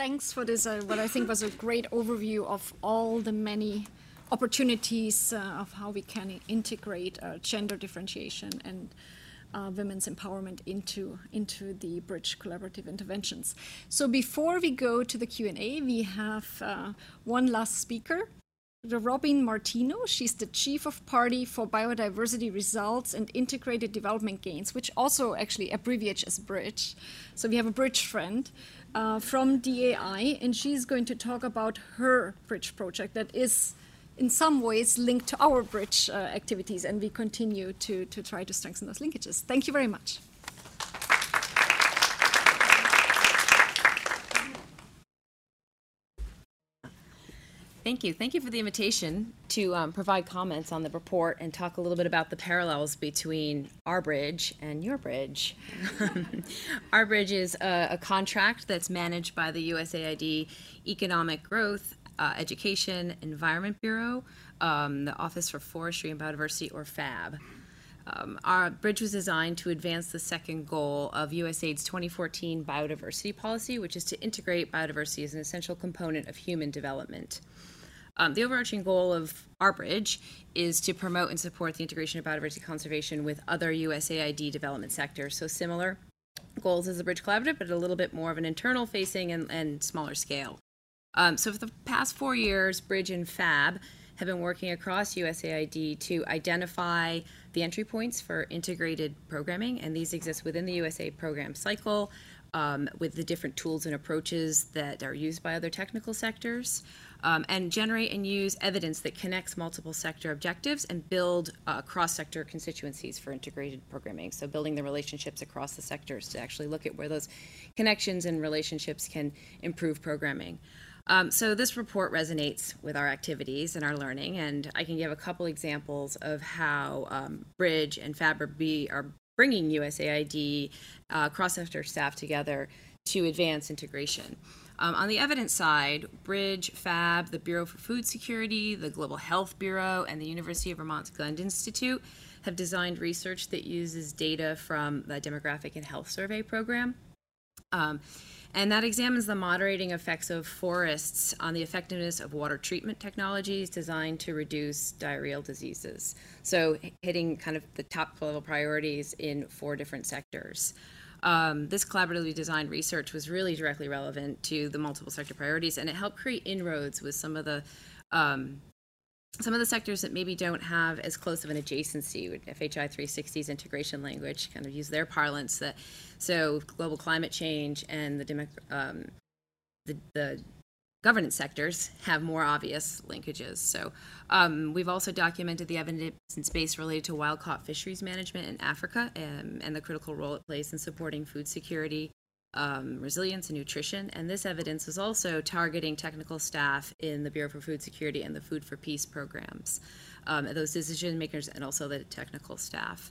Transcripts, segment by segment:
thanks for this, uh, what I think was a great overview of all the many opportunities uh, of how we can integrate uh, gender differentiation and uh, women's empowerment into into the bridge collaborative interventions. So before we go to the Q and A, we have uh, one last speaker, Robin Martino. She's the chief of party for biodiversity results and integrated development gains, which also actually abbreviates as bridge. So we have a bridge friend. Uh, from DAI, and she's going to talk about her bridge project that is in some ways linked to our bridge uh, activities, and we continue to, to try to strengthen those linkages. Thank you very much. Thank you. Thank you for the invitation to um, provide comments on the report and talk a little bit about the parallels between our bridge and your bridge. our bridge is a, a, contract that's managed by the USAID Economic Growth uh, Education Environment Bureau, um, the Office for Forestry and Biodiversity, or FAB. Um, our bridge was designed to advance the second goal of USAID's 2014 biodiversity policy, which is to integrate biodiversity as an essential component of human development. Um, the overarching goal of our bridge is to promote and support the integration of biodiversity conservation with other USAID development sectors. So similar goals as the Bridge Collaborative, but a little bit more of an internal facing and, and smaller scale. Um, so for the past four years, Bridge and Fab have been working across USAID to identify the entry points for integrated programming, and these exist within the USA program cycle um, with the different tools and approaches that are used by other technical sectors, um, and generate and use evidence that connects multiple sector objectives and build uh, cross-sector constituencies for integrated programming. So building the relationships across the sectors to actually look at where those connections and relationships can improve programming. Um, so this report resonates with our activities and our learning, and I can give a couple examples of how um, Bridge and FABRB are bringing USAID uh, cross-sector staff together to advance integration. Um, on the evidence side, Bridge, FAB, the Bureau for Food Security, the Global Health Bureau, and the University of Vermont's Gund Institute have designed research that uses data from the Demographic and Health Survey program. Um, and that examines the moderating effects of forests on the effectiveness of water treatment technologies designed to reduce diarrheal diseases. So, hitting kind of the top level priorities in four different sectors. Um, this collaboratively designed research was really directly relevant to the multiple sector priorities, and it helped create inroads with some of the um, some of the sectors that maybe don't have as close of an adjacency with FHI 360's integration language, kind of use their parlance that so global climate change and the, um, the, the governance sectors have more obvious linkages. So um, we've also documented the evidence base related to wild caught fisheries management in Africa and, and the critical role it plays in supporting food security um, resilience and nutrition. And this evidence is also targeting technical staff in the Bureau for Food Security and the Food for Peace programs, um, those decision makers and also the technical staff.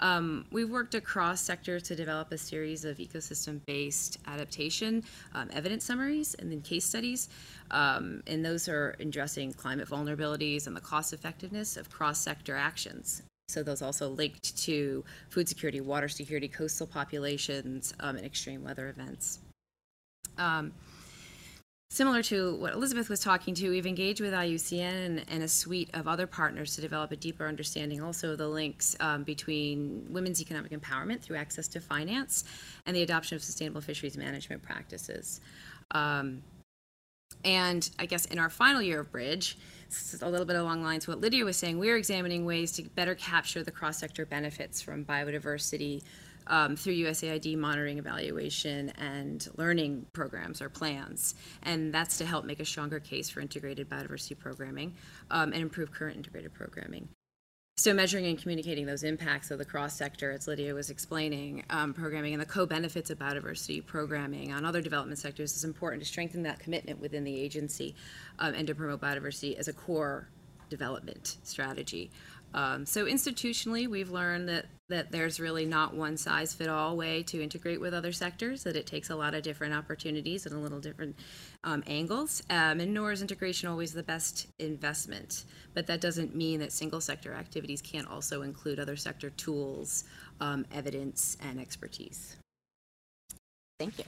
Um, we've worked across sectors to develop a series of ecosystem based adaptation um, evidence summaries and then case studies. Um, and those are addressing climate vulnerabilities and the cost effectiveness of cross sector actions. So those also linked to food security, water security, coastal populations, um, and extreme weather events. Um, similar to what Elizabeth was talking to, we've engaged with IUCN and, a suite of other partners to develop a deeper understanding also of the links um, between women's economic empowerment through access to finance and the adoption of sustainable fisheries management practices. Um, and I guess in our final year of Bridge, this is a little bit along lines what Lydia was saying, we're examining ways to better capture the cross-sector benefits from biodiversity um, through USAID monitoring, evaluation, and learning programs or plans. And that's to help make a stronger case for integrated biodiversity programming um, and improve current integrated programming. So measuring and communicating those impacts of the cross-sector, as Lydia was explaining, um, programming and the co-benefits of biodiversity programming on other development sectors is important to strengthen that commitment within the agency um, and to promote biodiversity as a core development strategy. Um, so institutionally, we've learned that that there's really not one size fit all way to integrate with other sectors. That it takes a lot of different opportunities and a little different um, angles. Um, and nor is integration always the best investment. But that doesn't mean that single sector activities can't also include other sector tools, um, evidence, and expertise. Thank you.